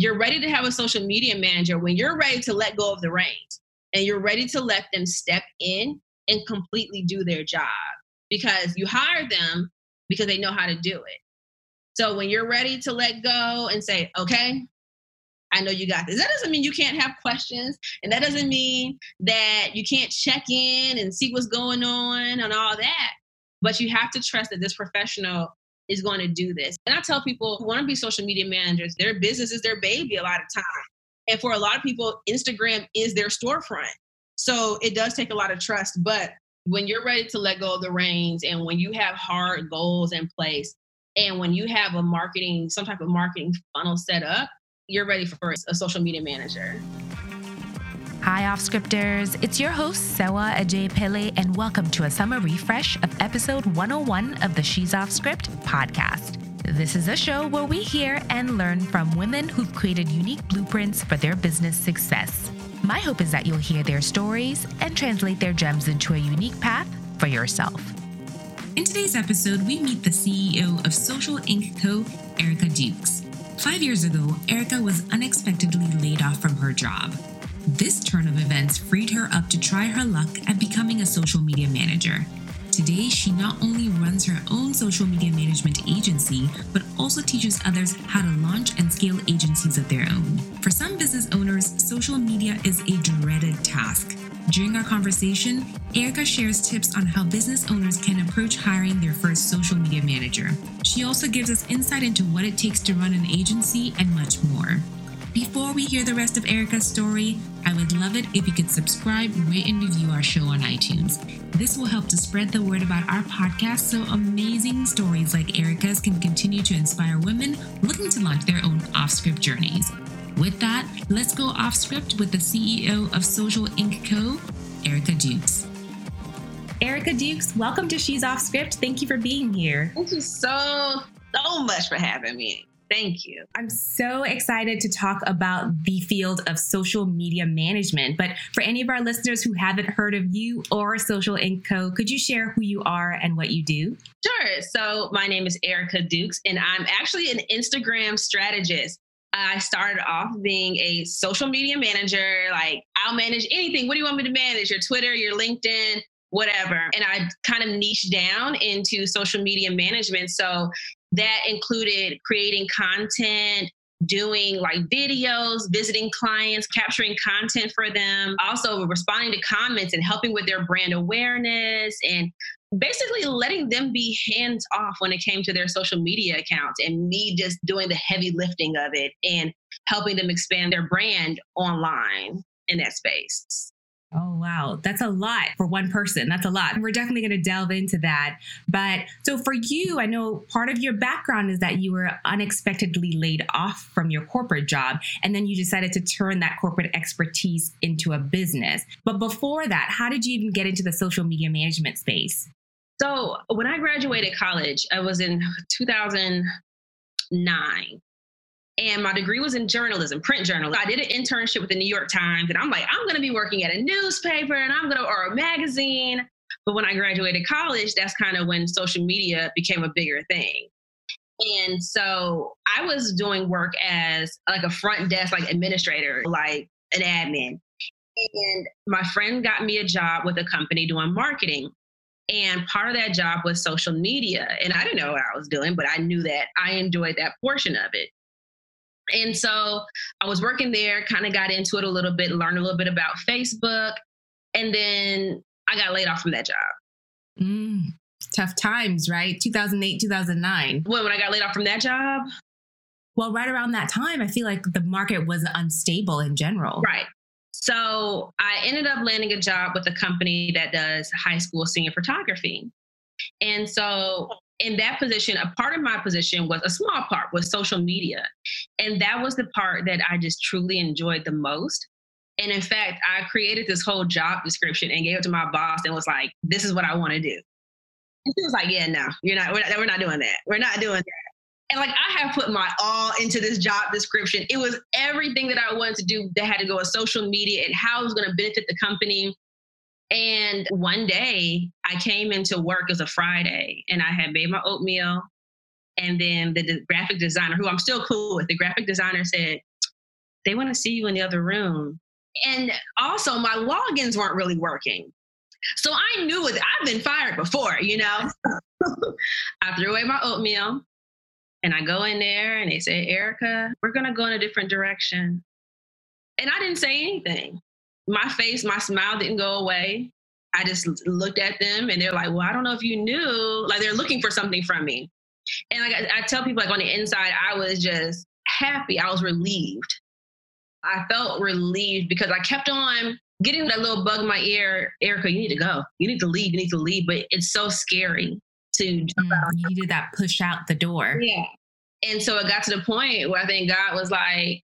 you're ready to have a social media manager when you're ready to let go of the reins and you're ready to let them step in and completely do their job because you hire them because they know how to do it. So when you're ready to let go and say, okay, I know you got this. That doesn't mean you can't have questions. And that doesn't mean that you can't check in and see what's going on and all that. But you have to trust that this professional is going to do this. And I tell people who want to be social media managers, their business is their baby a lot of time. And for a lot of people, Instagram is their storefront. So it does take a lot of trust. But when you're ready to let go of the reins and when you have hard goals in place and when you have a marketing, some type of marketing funnel set up, you're ready for a social media manager. Hi, off scripters. It's your host, Sewa Ajay Pele, and welcome to a summer refresh of episode 101 of the She's Off Script podcast. This is a show where we hear and learn from women who've created unique blueprints for their business success. My hope is that you'll hear their stories and translate their gems into a unique path for yourself. In today's episode, we meet the CEO of Social Ink Co., Erica Dukes. Five years ago, Erica was unexpectedly laid off from her job. This turn of events freed her up to try her luck at becoming a social media manager. Today, she not only runs her own social media management agency, but also teaches others how to launch and scale agencies of their own. For some business owners, social media is a dreaded task. During our conversation, Erica shares tips on how business owners can approach hiring their first social media manager. She also gives us insight into what it takes to run an agency and much more. Before we hear the rest of Erica's story, I would love it if you could subscribe, rate, and review our show on iTunes. This will help to spread the word about our podcast so amazing stories like Erica's can continue to inspire women looking to launch their own off script journeys. With that, let's go off script with the CEO of Social Ink Co., Erica Dukes. Erica Dukes, welcome to She's Off Script. Thank you for being here. Thank you so, so much for having me. Thank you. I'm so excited to talk about the field of social media management. But for any of our listeners who haven't heard of you or Social Ink Co., could you share who you are and what you do? Sure. So, my name is Erica Dukes, and I'm actually an Instagram strategist. I started off being a social media manager. Like, I'll manage anything. What do you want me to manage? Your Twitter, your LinkedIn, whatever. And I kind of niched down into social media management. So that included creating content, doing like videos, visiting clients, capturing content for them, also responding to comments and helping with their brand awareness and basically letting them be hands off when it came to their social media accounts and me just doing the heavy lifting of it and helping them expand their brand online in that space. Oh, wow. That's a lot for one person. That's a lot. We're definitely going to delve into that. But so for you, I know part of your background is that you were unexpectedly laid off from your corporate job, and then you decided to turn that corporate expertise into a business. But before that, how did you even get into the social media management space? So when I graduated college, I was in 2009 and my degree was in journalism, print journalism. I did an internship with the New York Times, and I'm like, I'm going to be working at a newspaper, and I'm going to or a magazine. But when I graduated college, that's kind of when social media became a bigger thing. And so I was doing work as like a front desk, like administrator, like an admin. And my friend got me a job with a company doing marketing. And part of that job was social media. And I didn't know what I was doing, but I knew that I enjoyed that portion of it. And so I was working there, kind of got into it a little bit, learned a little bit about Facebook. And then I got laid off from that job. Mm, tough times, right? 2008, 2009. When, when I got laid off from that job? Well, right around that time, I feel like the market was unstable in general. Right. So I ended up landing a job with a company that does high school senior photography. And so in that position, a part of my position was a small part was social media. And that was the part that I just truly enjoyed the most. And in fact, I created this whole job description and gave it to my boss and was like, this is what I want to do. And she was like, yeah, no, you're not, we're not, we're not doing that. We're not doing that. And like I have put my all into this job description. It was everything that I wanted to do that had to go with social media and how it was going to benefit the company and one day I came into work, it was a Friday, and I had made my oatmeal. And then the, the graphic designer, who I'm still cool with, the graphic designer said, they want to see you in the other room. And also, my logins weren't really working. So I knew it. I've been fired before, you know. I threw away my oatmeal and I go in there and they say, Erica, we're going to go in a different direction. And I didn't say anything. My face, my smile didn't go away. I just looked at them and they're like, well, I don't know if you knew. Like they're looking for something from me. And like I, I tell people, like on the inside, I was just happy. I was relieved. I felt relieved because I kept on getting that little bug in my ear. Erica, you need to go. You need to leave. You need to leave. But it's so scary to jump out. Mm, you needed that push out the door. Yeah. And so it got to the point where I think God was like,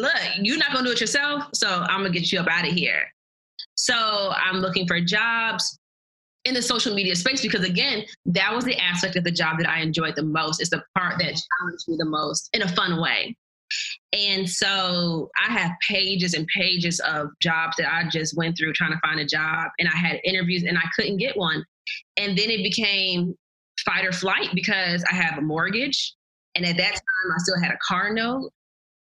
look, you're not to do it yourself. So I'm to get you up out of here. So I'm looking for jobs in the social media space because again, that was the aspect of the job that I enjoyed the most. It's the part that challenged me the most in a fun way. And so I have pages and pages of jobs that I just went through trying to find a job. And I had interviews and I couldn't get one. And then it became fight or flight because I have a mortgage. And at that time, I still had a car note.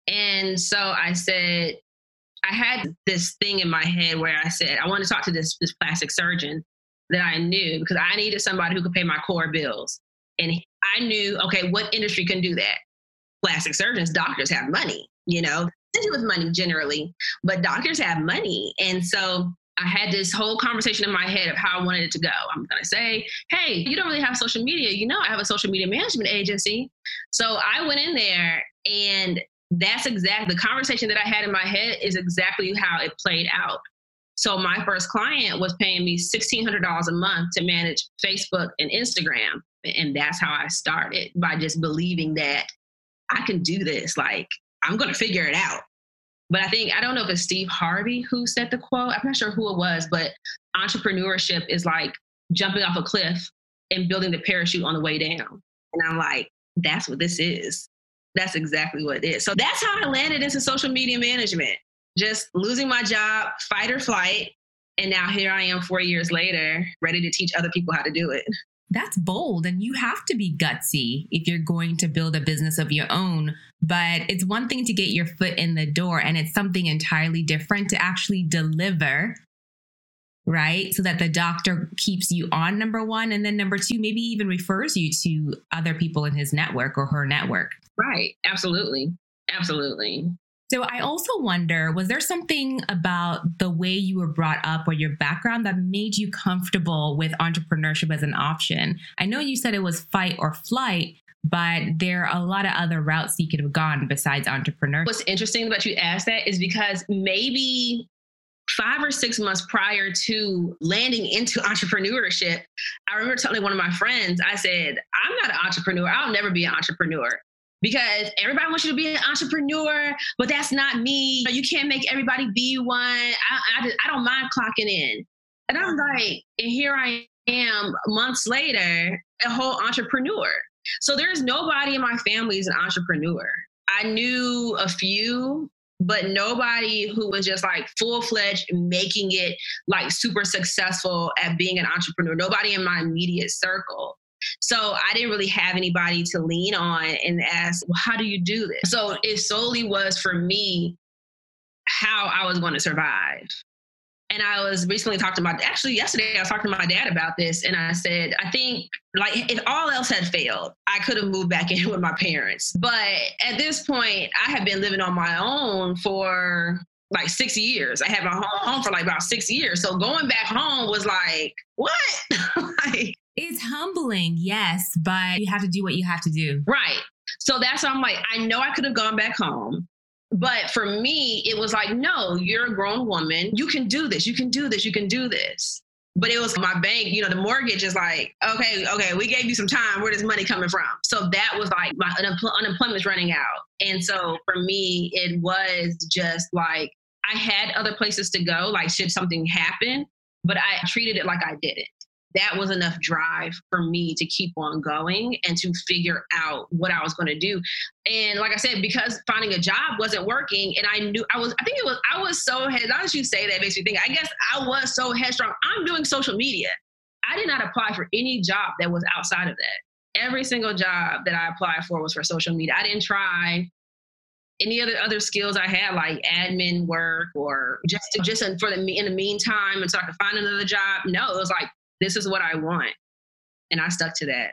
And so I said, I had this thing in my head where I said, I want to talk to this, this plastic surgeon that I knew because I needed somebody who could pay my core bills. And I knew, okay, what industry can do that? Plastic surgeons, doctors have money, you know, with money generally, but doctors have money. And so I had this whole conversation in my head of how I wanted it to go. I'm going to say, hey, you don't really have social media. You know, I have a social media management agency. So I went in there and that's exactly the conversation that I had in my head is exactly how it played out. So my first client was paying me $1,600 a month to manage Facebook and Instagram. And that's how I started by just believing that I can do this. Like, I'm going to figure it out. But I think, I don't know if it's Steve Harvey who said the quote. I'm not sure who it was, but entrepreneurship is like jumping off a cliff and building the parachute on the way down. And I'm like, that's what this is. That's exactly what it is. So that's how I landed into social media management. Just losing my job, fight or flight. And now here I am four years later, ready to teach other people how to do it. That's bold. And you have to be gutsy if you're going to build a business of your own. But it's one thing to get your foot in the door, and it's something entirely different to actually deliver right? So that the doctor keeps you on number one. And then number two, maybe even refers you to other people in his network or her network. Right. Absolutely. Absolutely. So I also wonder was there something about the way you were brought up or your background that made you comfortable with entrepreneurship as an option? I know you said it was fight or flight, but there are a lot of other routes you could have gone besides entrepreneurship. What's interesting about you ask that is because maybe five or six months prior to landing into entrepreneurship, I remember telling one of my friends, I said, I'm not an entrepreneur. I'll never be an entrepreneur because everybody wants you to be an entrepreneur, but that's not me. You can't make everybody be one. I, I, I don't mind clocking in. And I'm like, and here I am months later, a whole entrepreneur. So there's nobody in my family is an entrepreneur. I knew a few, but nobody who was just like full fledged making it like super successful at being an entrepreneur. Nobody in my immediate circle. So I didn't really have anybody to lean on and ask, well, how do you do this? So it solely was for me how I was going to survive. And I was recently talking about, actually, yesterday I was talking to my dad about this. And I said, I think, like, if all else had failed, I could have moved back in with my parents. But at this point, I have been living on my own for like six years. I had my home for like about six years. So going back home was like, what? like, it's humbling, yes, but you have to do what you have to do. Right. So that's why I'm like, I know I could have gone back home. But for me, it was like, no, you're a grown woman. You can do this. You can do this. You can do this. But it was my bank, you know, the mortgage is like, okay, okay, we gave you some time. Where does money coming from? So that was like my unemployment's running out. And so for me, it was just like I had other places to go, like should something happen, but I treated it like I did it that was enough drive for me to keep on going and to figure out what I was going to do. And like I said, because finding a job wasn't working, and I knew I was, I think it was, I was so head. Now that you say that, makes me think. I guess I was so headstrong. I'm doing social media. I did not apply for any job that was outside of that. Every single job that I applied for was for social media. I didn't try any other other skills I had, like admin work or just to, just for the in the meantime, and so I could find another job. No, it was like this is what I want, and I stuck to that.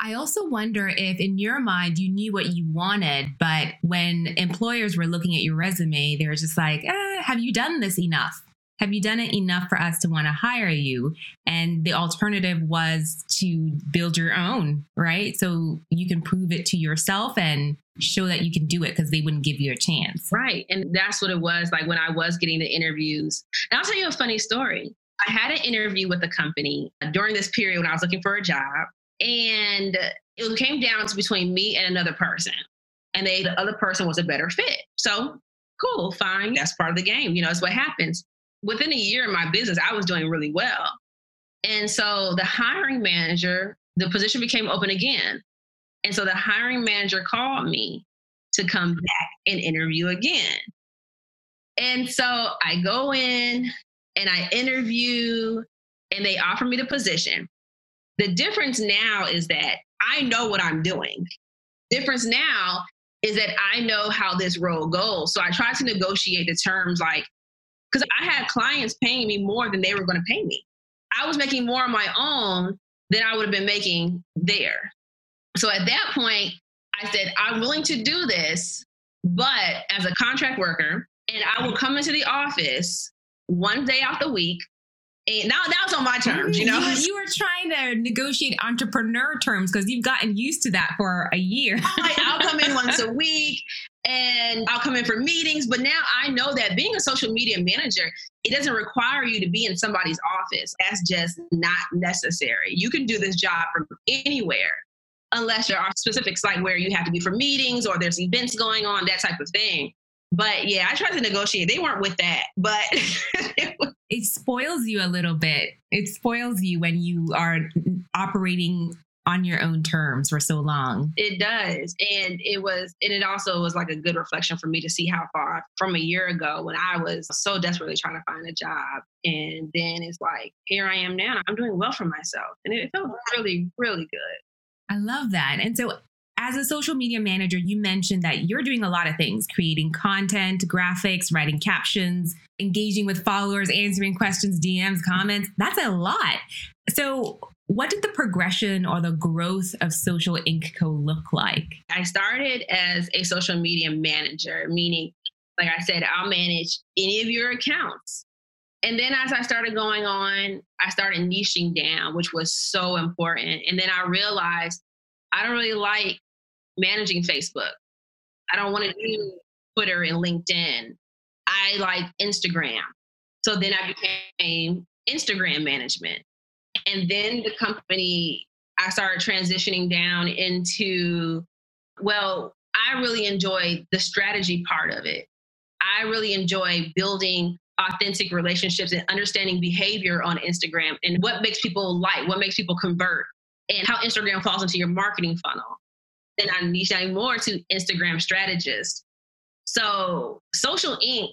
I also wonder if, in your mind, you knew what you wanted, but when employers were looking at your resume, they were just like, eh, "Have you done this enough? Have you done it enough for us to want to hire you?" And the alternative was to build your own, right? So you can prove it to yourself and show that you can do it because they wouldn't give you a chance. Right. And that's what it was like when I was getting the interviews. And I'll tell you a funny story. I had an interview with a company during this period when I was looking for a job, and it came down to between me and another person. And they, the other person was a better fit. So cool, fine. That's part of the game. You know, it's what happens. Within a year in my business, I was doing really well. And so the hiring manager, the position became open again. And so the hiring manager called me to come back and interview again. And so I go in and I interview and they offer me the position. The difference now is that I know what I'm doing. Difference now is that I know how this role goes. So I try to negotiate the terms like, because I had clients paying me more than they were going to pay me. I was making more on my own than I would have been making there. So at that point, I said, I'm willing to do this, but as a contract worker, and I will come into the office one day out the week. And now that was on my terms, you mm, know. You, you were trying to negotiate entrepreneur terms because you've gotten used to that for a year. I'll come in once a week and I'll come in for meetings. But now I know that being a social media manager, it doesn't require you to be in somebody's office. That's just not necessary. You can do this job from anywhere unless there are specifics like where you have to be for meetings or there's events going on, that type of thing. But yeah, I tried to negotiate. They weren't with that, but it spoils you a little bit. It spoils you when you are operating on your own terms for so long. It does. And it was, and it also was like a good reflection for me to see how far from a year ago when I was so desperately trying to find a job. And then it's like, here I am now. I'm doing well for myself. And it felt really, really good. I love that. And so, as a social media manager, you mentioned that you're doing a lot of things creating content, graphics, writing captions, engaging with followers, answering questions, DMs, comments. That's a lot. So, what did the progression or the growth of Social Ink Co look like? I started as a social media manager, meaning, like I said, I'll manage any of your accounts. And then as I started going on, I started niching down, which was so important. And then I realized I don't really like managing Facebook. I don't want to do Twitter and LinkedIn. I like Instagram. So then I became Instagram management. And then the company, I started transitioning down into, well, I really enjoy the strategy part of it. I really enjoy building authentic relationships and understanding behavior on Instagram and what makes people like, what makes people convert, and how Instagram falls into your marketing funnel. Then I niche down more to Instagram strategist. So Social Ink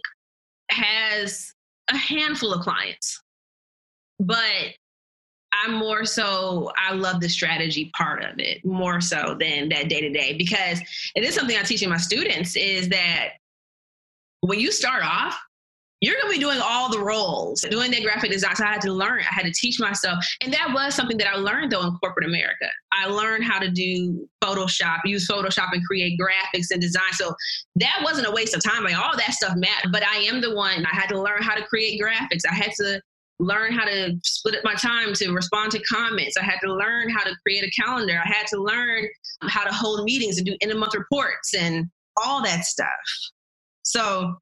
has a handful of clients, but I'm more so, I love the strategy part of it more so than that day to day because it is something I'm teaching my students is that when you start off, you're to be doing all the roles, doing that graphic design. So I had to learn, I had to teach myself. And that was something that I learned though in corporate America. I learned how to do Photoshop, use Photoshop and create graphics and design. So that wasn't a waste of time. Like all that stuff mattered. But I am the one, I had to learn how to create graphics. I had to learn how to split up my time to respond to comments. I had to learn how to create a calendar. I had to learn how to hold meetings and do end of month reports and all that stuff. So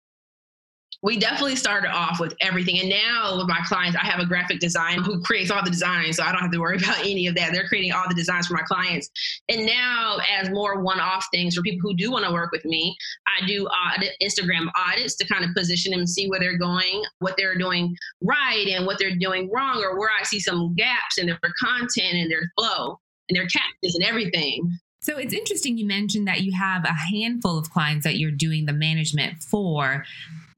we definitely started off with everything. And now with my clients, I have a graphic design who creates all the designs. So I don't have to worry about any of that. They're creating all the designs for my clients. And now, as more one off things for people who do want to work with me, I do audit, Instagram audits to kind of position them see where they're going, what they're doing right, and what they're doing wrong, or where I see some gaps in their content and their flow and their captions and everything. So it's interesting you mentioned that you have a handful of clients that you're doing the management for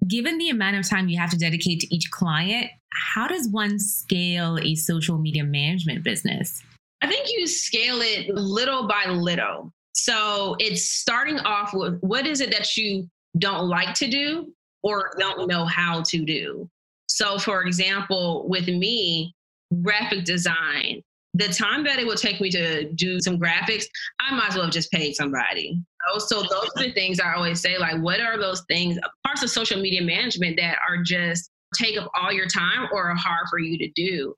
given the amount of time you have to dedicate to each client, how does one scale a social media management business? I think you scale it little by little. So it's starting off with what is it that you don't like to do or don't know how to do. So, for example, with me, graphic design, the time that it would take me to do some graphics, I might as well have just paid somebody. Oh, so those are the things I always say, like, what are those things, parts of social media management that are just take up all your time or are hard for you to do?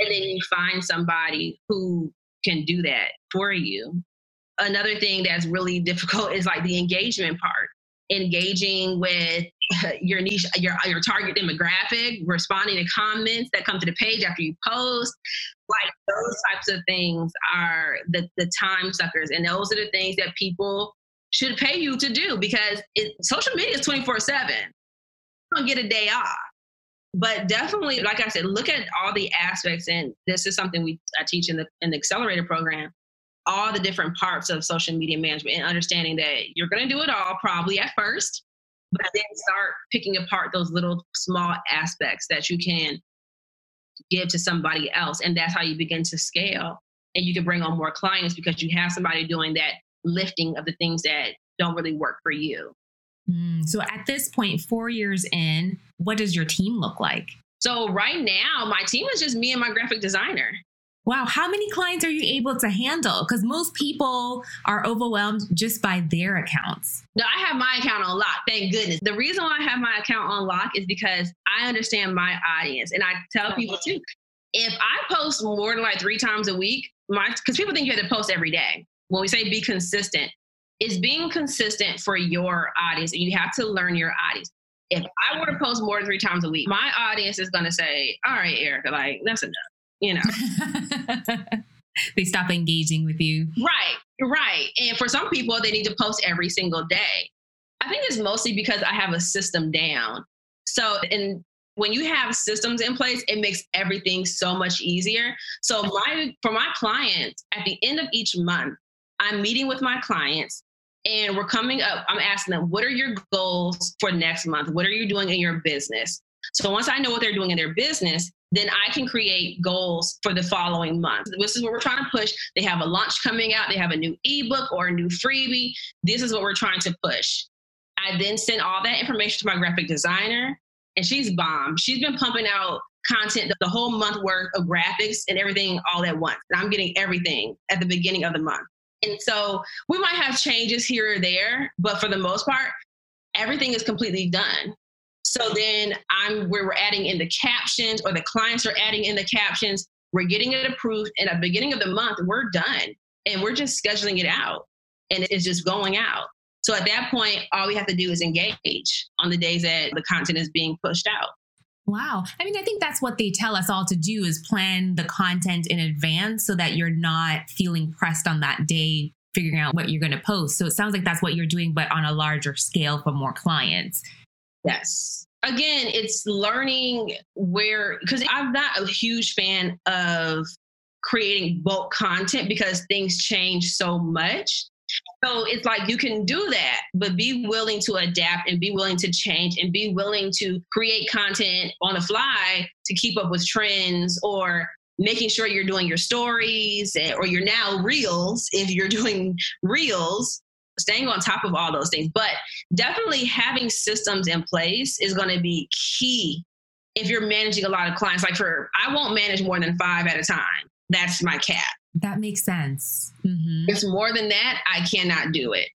And then you find somebody who can do that for you. Another thing that's really difficult is like the engagement part engaging with your niche, your your target demographic, responding to comments that come to the page after you post. Like those types of things are the the time suckers, and those are the things that people should pay you to do because it, social media is twenty four seven. Don't get a day off. But definitely, like I said, look at all the aspects, and this is something we I teach in the in the accelerator program all the different parts of social media management and understanding that you're going to do it all probably at first, but then start picking apart those little small aspects that you can give to somebody else. And that's how you begin to scale. And you can bring on more clients because you have somebody doing that lifting of the things that don't really work for you. Mm, so at this point, four years in, what does your team look like? So right now, my team is just me and my graphic designer wow, how many clients are you able to handle? Because most people are overwhelmed just by their accounts. No, I have my account on lock. Thank goodness. The reason why I have my account on lock is because I understand my audience. And I tell people too, if I post more than like three times a week, my because people think you have to post every day. When we say be consistent, it's being consistent for your audience. And you have to learn your audience. If I were to post more than three times a week, my audience is gonna say, All right, Erica, like that's enough you know. they stop engaging with you. Right, right. And for some people, they need to post every single day. I think it's mostly because I have a system down. So, and when you have systems in place, it makes everything so much easier. So, my for my clients, at the end of each month, I'm meeting with my clients and we're coming up. I'm asking them, what are your goals for next month? What are you doing in your business? So once I know what they're doing in their business, then I can create goals for the following month. This is what we're trying to push. They have a launch coming out, they have a new ebook or a new freebie. This is what we're trying to push. I then send all that information to my graphic designer, and she's bomb. She's been pumping out content the whole month worth of graphics and everything all at once. And I'm getting everything at the beginning of the month. And so we might have changes here or there, but for the most part, everything is completely done. So then I'm where we're adding in the captions or the clients are adding in the captions. We're getting it approved. And at the beginning of the month, we're done and we're just scheduling it out and it's just going out. So at that point, all we have to do is engage on the days that the content is being pushed out. Wow. I mean, I think that's what they tell us all to do is plan the content in advance so that you're not feeling pressed on that day figuring out what you're going to post. So it sounds like that's what you're doing, but on a larger scale for more clients. Yes. Again, it's learning where, because I'm not a huge fan of creating bulk content because things change so much. So it's like you can do that, but be willing to adapt and be willing to change and be willing to create content on the fly to keep up with trends or making sure you're doing your stories or you're now reels if you're doing reels staying on top of all those things. But definitely having systems in place is going to be key if you're managing a lot of clients. Like for, I won't manage more than five at a time. That's my cap. That makes sense. Mm-hmm. It's more than that, I cannot do it.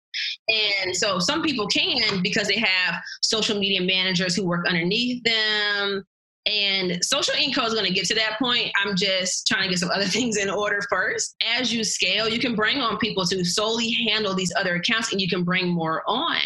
And so some people can because they have social media managers who work underneath them. And Social Ink Co is going to get to that point. I'm just trying to get some other things in order first. As you scale, you can bring on people to solely handle these other accounts and you can bring more on.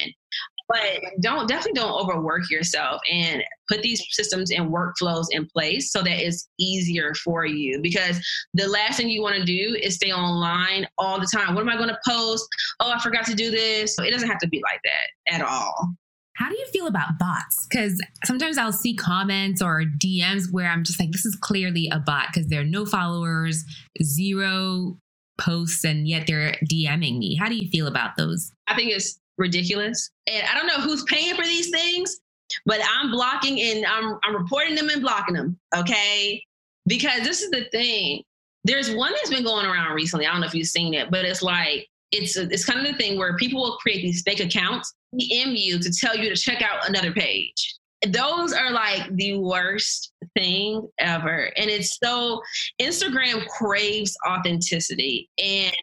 But don't definitely don't overwork yourself and put these systems and workflows in place so that it's easier for you. Because the last thing you want to do is stay online all the time. What am I going to post? Oh, I forgot to do this. So it doesn't have to be like that at all. How do you feel about bots? Because sometimes I'll see comments or DMs where I'm just like, this is clearly a bot because there are no followers, zero posts, and yet they're DMing me. How do you feel about those? I think it's ridiculous. And I don't know who's paying for these things, but I'm blocking and I'm, I'm reporting them and blocking them. Okay. Because this is the thing. There's one that's been going around recently. I don't know if you've seen it, but it's like it's a, it's kind of the thing where people will create these fake accounts, DM you to tell you to check out another page. Those are like the worst thing ever. And it's so Instagram craves authenticity and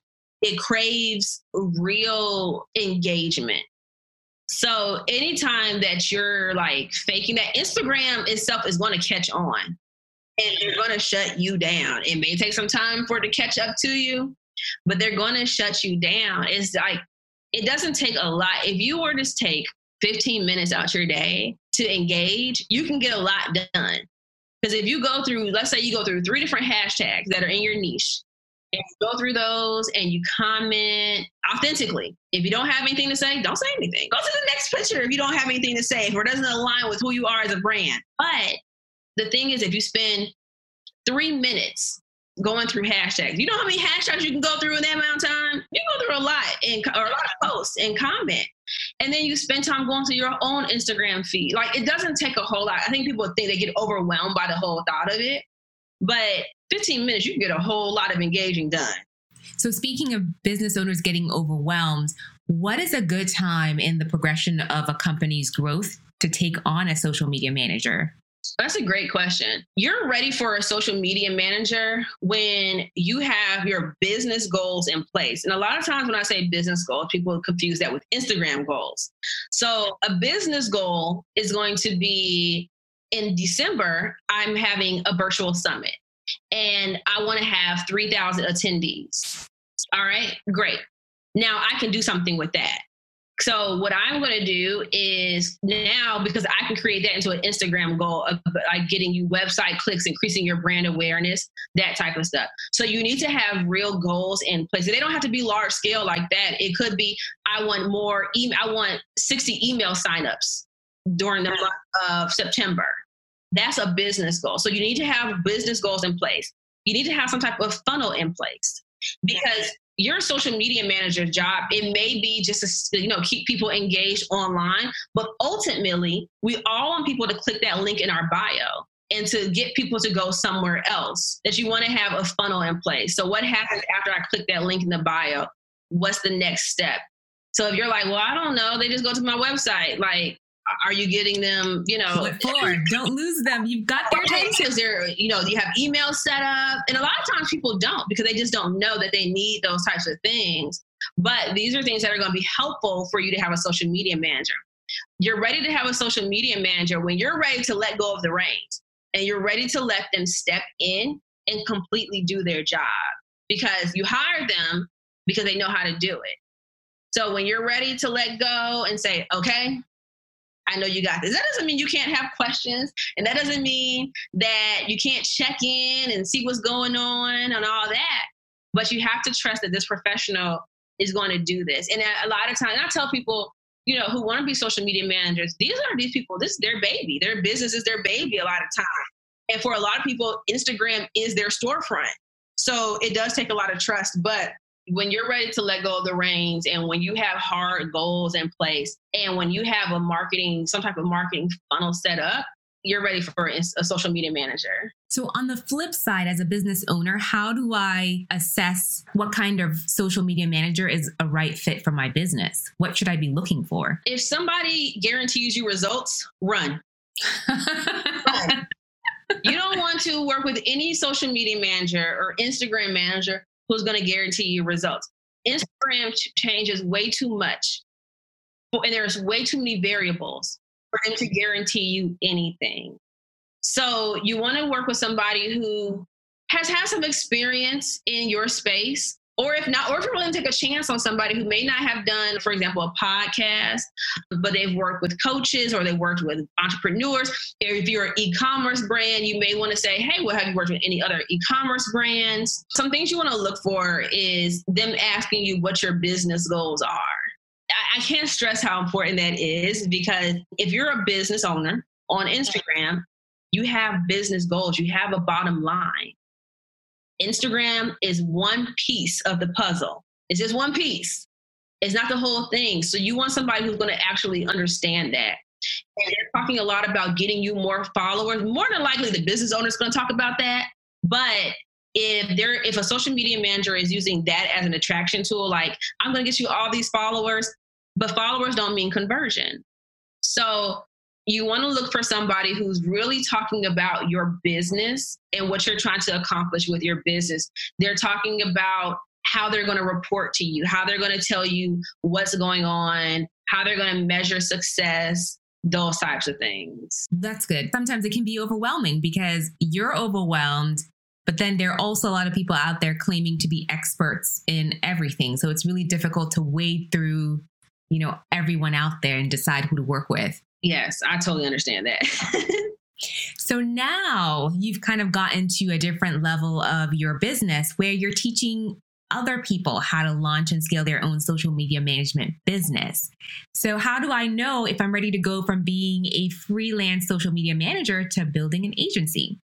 it craves real engagement. So anytime that you're like faking that, Instagram itself is going to catch on and they're going to shut you down. It may take some time for it to catch up to you, but they're going to shut you down. It's like, it doesn't take a lot. If you were to take 15 minutes out your day to engage, you can get a lot done. Because if you go through, let's say you go through three different hashtags that are in your niche, and you go through those and you comment authentically. If you don't have anything to say, don't say anything. Go to the next picture if you don't have anything to say, if it doesn't align with who you are as a brand. But the thing is, if you spend three minutes going through hashtags. You know how many hashtags you can go through in that amount of time? You go through a lot and or a lot of posts and comment. And then you spend time going to your own Instagram feed. Like it doesn't take a whole lot. I think people think they get overwhelmed by the whole thought of it. But 15 minutes, you can get a whole lot of engaging done. So, speaking of business owners getting overwhelmed, what is a good time in the progression of a company's growth to take on a social media manager? That's a great question. You're ready for a social media manager when you have your business goals in place. And a lot of times when I say business goals, people confuse that with Instagram goals. So a business goal is going to be in December, I'm having a virtual summit and I want to have 3,000 attendees. All right, great. Now I can do something with that. So what I'm going to do is now because I can create that into an Instagram goal of like getting you website clicks, increasing your brand awareness, that type of stuff. So you need to have real goals in place. They don't have to be large scale like that. It could be I want more email. I want 60 email signups during the mm. month of September. That's a business goal. So you need to have business goals in place. You need to have some type of funnel in place because your social media manager job it may be just to you know keep people engaged online but ultimately we all want people to click that link in our bio and to get people to go somewhere else that you want to have a funnel in place. So what happens after i click that link in the bio? What's the next step? So if you're like well i don't know they just go to my website like are you getting them, you know? For? Don't lose them. You've got their attention. they're you know, you have emails set up? And a lot of times people don't because they just don't know that they need those types of things. But these are things that are going to be helpful for you to have a social media manager. You're ready to have a social media manager when you're ready to let go of the reins and you're ready to let them step in and completely do their job because you hire them because they know how to do it. So when you're ready to let go and say, okay, I know you got this. That doesn't mean you can't have questions, and that doesn't mean that you can't check in and see what's going on and all that. But you have to trust that this professional is going to do this. And a lot of times, I tell people, you know, who want to be social media managers, these are these people. This is their baby. Their business is their baby. A lot of time, and for a lot of people, Instagram is their storefront. So it does take a lot of trust, but when you're ready to let go of the reins and when you have hard goals in place and when you have a marketing some type of marketing funnel set up you're ready for a social media manager. So, on the flip side, as a business owner, how do I assess what kind of social media manager is a right fit for my business? What should I be looking for? If somebody guarantees you results, run. run. You don't want to work with any social media manager or Instagram manager who's going to guarantee you results. Instagram ch- changes way too much, and there's way too many variables for them to guarantee you anything. So you want to work with somebody who has had some experience in your space or if not, or if you're willing to take a chance on somebody who may not have done, for example, a podcast, but they've worked with coaches or they worked with entrepreneurs. If you're an e-commerce brand, you may want to say, hey, well, have you worked with any other e-commerce brands? Some things you want to look for is them asking you what your business goals are. I can't stress how important that is because if you're a business owner on Instagram, you have business goals, you have a bottom line. Instagram is one piece of the puzzle. It's just one piece. It's not the whole thing. So you want somebody who's going to actually understand that. And they're talking a lot about getting you more followers. More than likely, the business owner is going to talk about that. But if there if a social media manager is using that as an attraction tool, like I'm going to get you all these followers, but followers don't mean conversion. So you want to look for somebody who's really talking about your business and what you're trying to accomplish with your business. They're talking about how they're going to report to you, how they're going to tell you what's going on, how they're going to measure success, those types of things. That's good. Sometimes it can be overwhelming because you're overwhelmed, but then there are also a lot of people out there claiming to be experts in everything. So it's really difficult to wade through, you know, everyone out there and decide who to work with. Yes, I totally understand that. so now you've kind of gotten to a different level of your business where you're teaching other people how to launch and scale their own social media management business. So, how do I know if I'm ready to go from being a freelance social media manager to building an agency?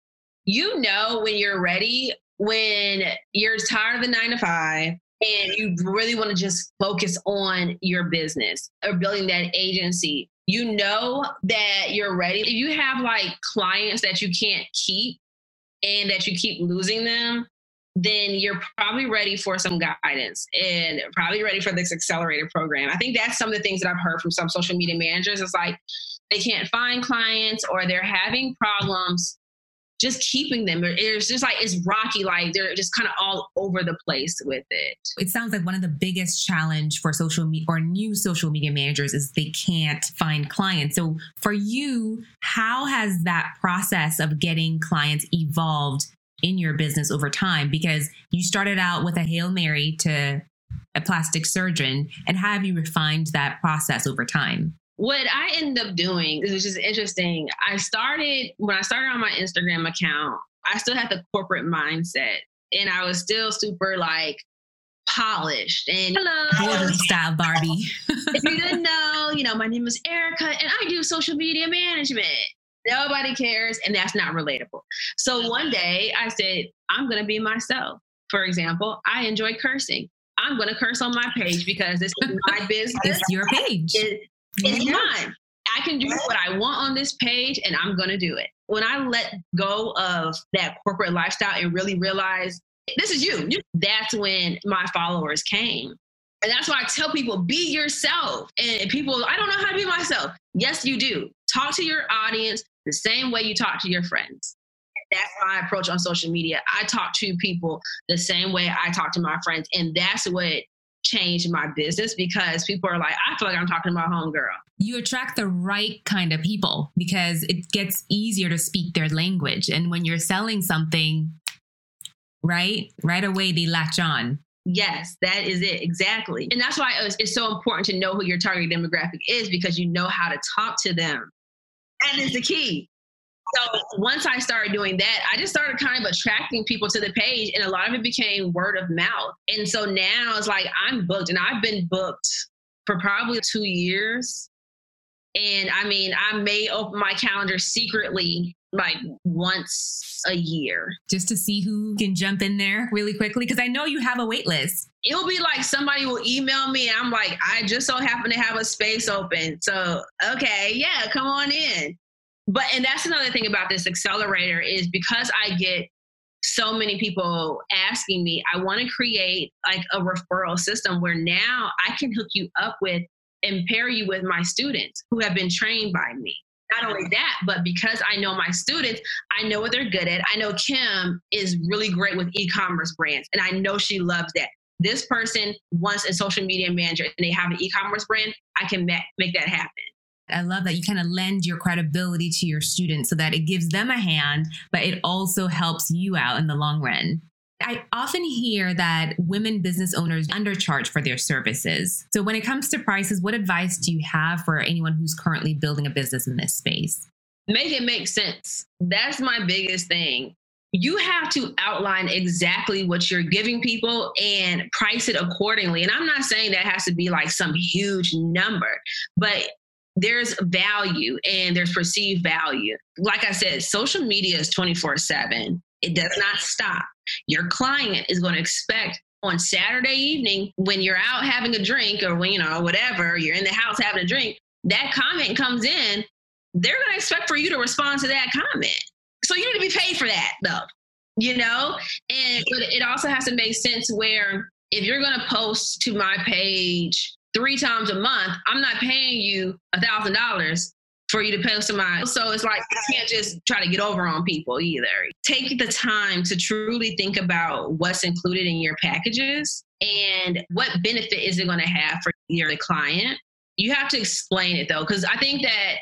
You know when you're ready, when you're tired of the nine to five, and you really want to just focus on your business or building that agency, you know that you're ready. If you have like clients that you can't keep and that you keep losing them, then you're probably ready for some guidance and probably ready for this accelerator program. I think that's some of the things that I've heard from some social media managers. It's like they can't find clients or they're having problems just keeping them. It's just like it's rocky, like they're just kind of all over the place with it. It sounds like one of the biggest challenge for social media or new social media managers is they can't find clients. So for you, how has that process of getting clients evolved in your business over time because you started out with a Hail Mary to a plastic surgeon and how have you refined that process over time? What I ended up doing, which is just interesting, I started when I started on my Instagram account, I still had the corporate mindset and I was still super like polished and hello style Barbie. if you didn't know, you know, my name is Erica and I do social media management. Nobody cares, and that's not relatable. So one day I said, I'm going to be myself. For example, I enjoy cursing. I'm going to curse on my page because this is my business. it's your page. It, it's mine. I can do what I want on this page, and I'm going to do it. When I let go of that corporate lifestyle and really realize this is you, that's when my followers came. And that's why I tell people be yourself. And people, I don't know how to be myself. Yes, you do. Talk to your audience, the same way you talk to your friends. That's my approach on social media. I talk to people the same way I talk to my friends. And that's what changed my business because people are like, I feel like I'm talking to my homegirl. You attract the right kind of people because it gets easier to speak their language. And when you're selling something, right, right away they latch on. Yes, that is it exactly. And that's why it's so important to know who your target demographic is because you know how to talk to them. That is the key. So once I started doing that, I just started kind of attracting people to the page, and a lot of it became word of mouth. And so now it's like I'm booked, and I've been booked for probably two years. And I mean, I may open my calendar secretly like once a year just to see who can jump in there really quickly because I know you have a wait list. It'll be like somebody will email me and I'm like, I just so happen to have a space open. So, okay, yeah, come on in. But and that's another thing about this accelerator is because I get so many people asking me, I want to create like a referral system where now I can hook you up with and pair you with my students who have been trained by me not only that, but because I know my students, I know what they're good at. I know Kim is really great with e commerce brands, and I know she loves that. This person wants a social media manager and they have an e commerce brand, I can make that happen. I love that you kind of lend your credibility to your students so that it gives them a hand, but it also helps you out in the long run. I often hear that women business owners undercharge for their services. So, when it comes to prices, what advice do you have for anyone who's currently building a business in this space? Make it make sense. That's my biggest thing. You have to outline exactly what you're giving people and price it accordingly. And I'm not saying that has to be like some huge number, but there's value and there's perceived value. Like I said, social media is 24 7. It does not stop. Your client is going to expect on Saturday evening when you're out having a drink or when, you know, whatever, you're in the house having a drink, that comment comes in, they're going to expect for you to respond to that comment. So you need to be paid for that, though. you know? And but it also has to make sense where if you're gonna post to my page three times a month, I'm not paying you a thousand dollars for you to post to my so it's like you can't just try to get over on people either. Take the time to truly think about what's included in your packages and what benefit is it going to have for your client. You have to explain it though, because I think that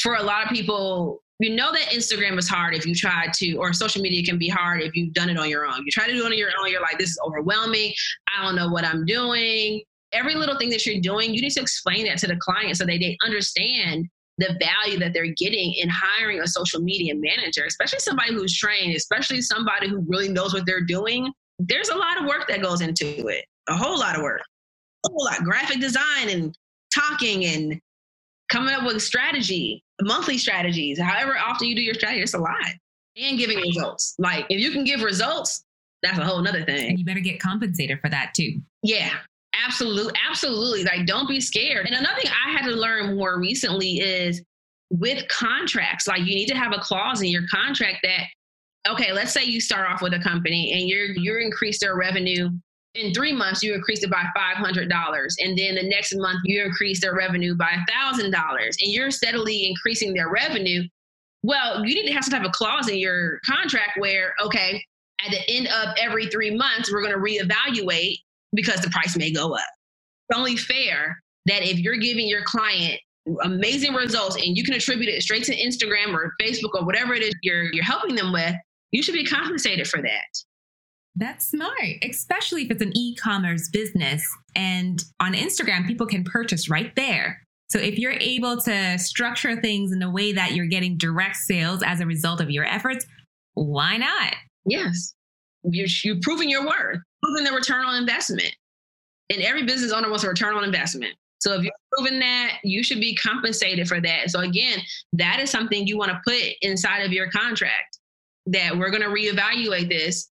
for a lot of people, you know that Instagram is hard if you try to, or social media can be hard if you've done it on your own. You try to do it on your own, you're like, this is overwhelming. I don't know what I'm doing. Every little thing that you're doing, you need to explain that to the client so that they understand the value that they're getting in hiring a social media manager, especially somebody who's trained, especially somebody who really knows what they're doing. There's a lot of work that goes into it, a whole lot of work, a whole lot. Graphic design and talking and coming up with strategy monthly strategies, however often you do your strategy, it's a lot. And giving results. Like if you can give results, that's a whole nother thing. And you better get compensated for that too. Yeah. Absolutely, absolutely. Like, don't be scared. And another thing I had to learn more recently is with contracts, like you need to have a clause in your contract that, okay, let's say you start off with a company and you're you're increase their revenue in three months you increase it by $500 and then the next month you increase their revenue by $1000 and you're steadily increasing their revenue well you need to have some type of clause in your contract where okay at the end of every three months we're going to reevaluate because the price may go up it's only fair that if you're giving your client amazing results and you can attribute it straight to instagram or facebook or whatever it is you're, you're helping them with you should be compensated for that that's smart, especially if it's an e commerce business. And on Instagram, people can purchase right there. So if you're able to structure things in a way that you're getting direct sales as a result of your efforts, why not? Yes. You're, you're proving your worth, proving the return on investment. And every business owner wants a return on investment. So if you're proving that, you should be compensated for that. So again, that is something you want to put inside of your contract that we're going to reevaluate this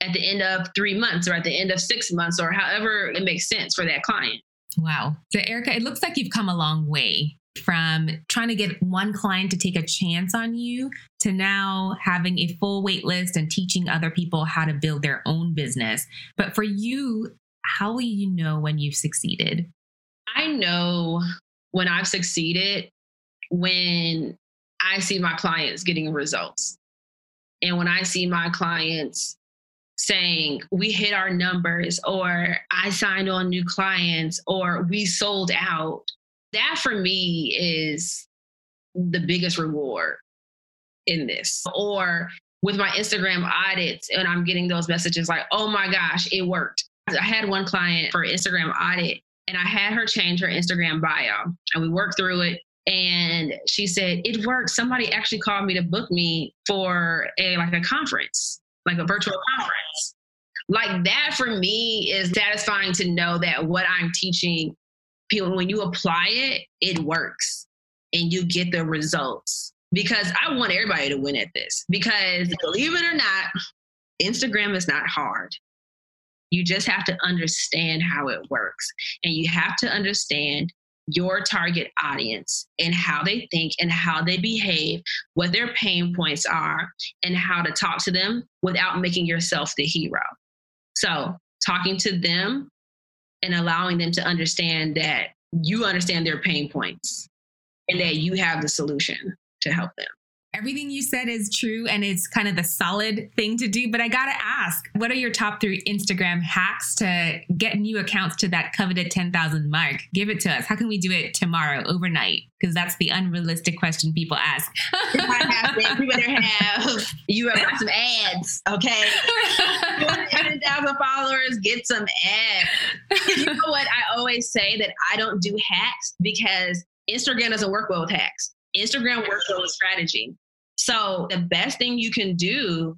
at the end of three months or at the end of six months or however it makes sense for that client. Wow. So, Erica, it looks like you've come a long way from trying to get one client to take a chance on you to now having a full wait list and teaching other people how to build their own business. But for you, how will you know when you've succeeded? I know when I've succeeded when I see my clients getting results. And when I see my clients saying we hit our numbers or I signed on new clients or we sold out. That for me is the biggest reward in this. Or with my Instagram audits, and I'm getting those messages like, oh my gosh, it worked. I had one client for Instagram audit and I had her change her Instagram bio and we worked through it. And she said, it worked. Somebody actually called me to book me for a like a conference like a virtual conference. Like that for me is satisfying to know that what I'm teaching when you apply it, it works and you get the results. Because I want everybody to win at this. Because believe it or not, Instagram is not hard. You just have to understand how it works. And you have to understand your target audience and how they think and how they behave, what their pain points are, and how to talk to them without making yourself the hero. So, talking to them and allowing them to understand that you understand their pain points and that you have the solution to help them everything you said is true and it's kind of the solid thing to do. But I got to ask, what are your top three Instagram hacks to get new accounts to that coveted 10,000 mark? Give it to us. How can we do it tomorrow, overnight? Because that's the unrealistic question people ask. you better have, you have some ads, okay? 10,000 followers, get some ads. You know what? I always say that I don't do hacks because Instagram doesn't work well with hacks. Instagram works well with strategy. So the best thing you can do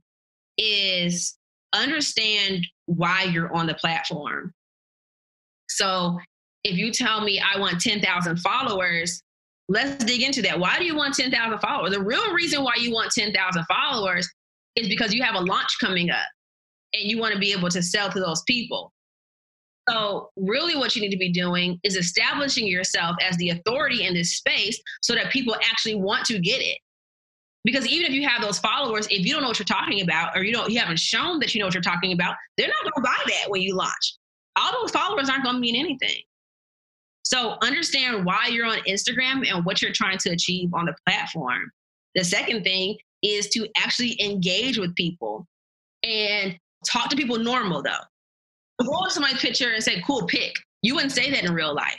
is understand why you're on the platform. So if you tell me I want 10,000 followers, let's dig into that. Why do you want 10,000 followers? The real reason why you want 10,000 followers is because you have a launch coming up and you want to be able to sell to those people. So, really, what you need to be doing is establishing yourself as the authority in this space so that people actually want to get it. Because even if you have those followers, if you don't know what you're talking about, or you don't, you haven't shown that you know what you're talking about, they're not going to buy that when you launch. All those followers aren't going to mean anything. So understand why you're on Instagram and what you're trying to achieve on the platform. The second thing is to actually engage with people and talk to people normal though. Go to somebody's picture and say, cool pic. You wouldn't say that in real life.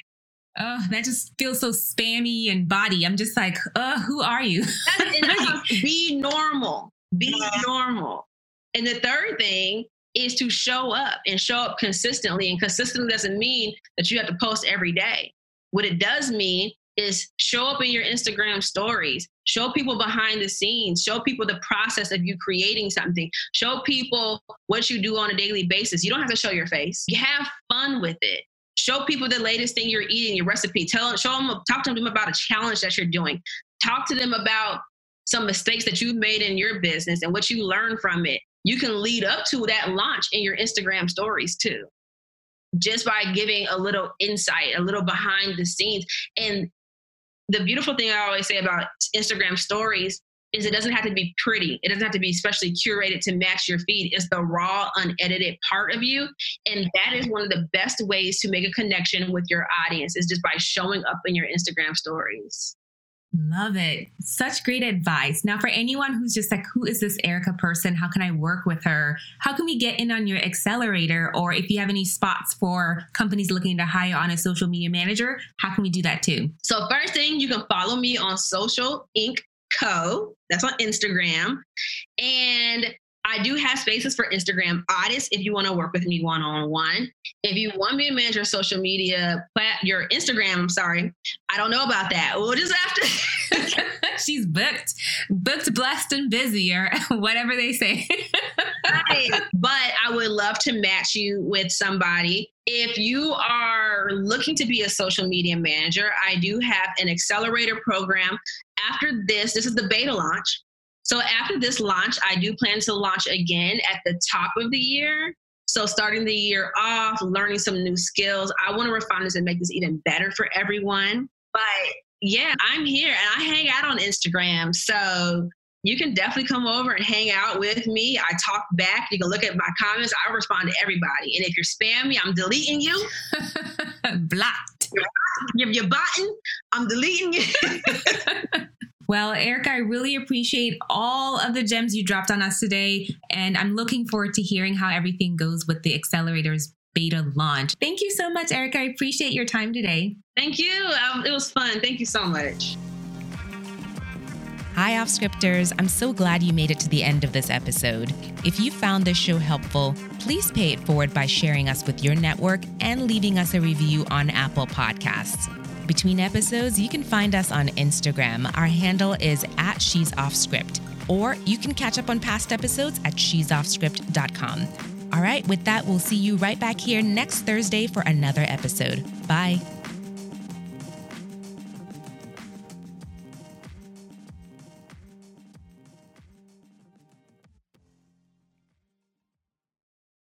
Oh, that just feels so spammy and body. I'm just like, uh, who are you? be normal. Be normal. And the third thing is to show up and show up consistently. And consistently doesn't mean that you have to post every day. What it does mean is show up in your Instagram stories, show people behind the scenes, show people the process of you creating something, show people what you do on a daily basis. You don't have to show your face. You have fun with it. Show people the latest thing you're eating, your recipe. Tell show them, talk to them about a challenge that you're doing. Talk to them about some mistakes that you've made in your business and what you learned from it. You can lead up to that launch in your Instagram stories too just by giving a little insight, a little behind the scenes. And the beautiful thing I always say about Instagram stories is it doesn't have to be pretty. It doesn't have to be especially curated to match your feed. It's the raw, unedited part of you. And that is one of the best ways to make a connection with your audience is just by showing up in your Instagram stories. Love it. Such great advice. Now, for anyone who's just like, who is this Erica person? How can I work with her? How can we get in on your accelerator? Or if you have any spots for companies looking to hire on a social media manager, how can we do that too? So, first thing, you can follow me on Social Ink. Co. That's on Instagram. And I do have spaces for Instagram audits if you want to work with me one on one. If you want me to manage your social media, your Instagram, I'm sorry, I don't know about that. We'll just have to. She's booked, booked, blessed, and busy, or whatever they say. right. But I would love to match you with somebody. If you are looking to be a social media manager, I do have an accelerator program. After this, this is the beta launch. So after this launch, I do plan to launch again at the top of the year. So starting the year off, learning some new skills. I want to refine this and make this even better for everyone. But yeah, I'm here and I hang out on Instagram. So you can definitely come over and hang out with me. I talk back. You can look at my comments. I respond to everybody. And if you're spamming me, I'm deleting you. Blocked. You're, you're botting. I'm deleting you. Well, Erica, I really appreciate all of the gems you dropped on us today. And I'm looking forward to hearing how everything goes with the Accelerators beta launch. Thank you so much, Erica. I appreciate your time today. Thank you. Um, it was fun. Thank you so much. Hi, off scripters. I'm so glad you made it to the end of this episode. If you found this show helpful, please pay it forward by sharing us with your network and leaving us a review on Apple Podcasts. Between episodes, you can find us on Instagram. Our handle is at She's Off Script, or you can catch up on past episodes at she'soffscript.com. All right, with that, we'll see you right back here next Thursday for another episode. Bye.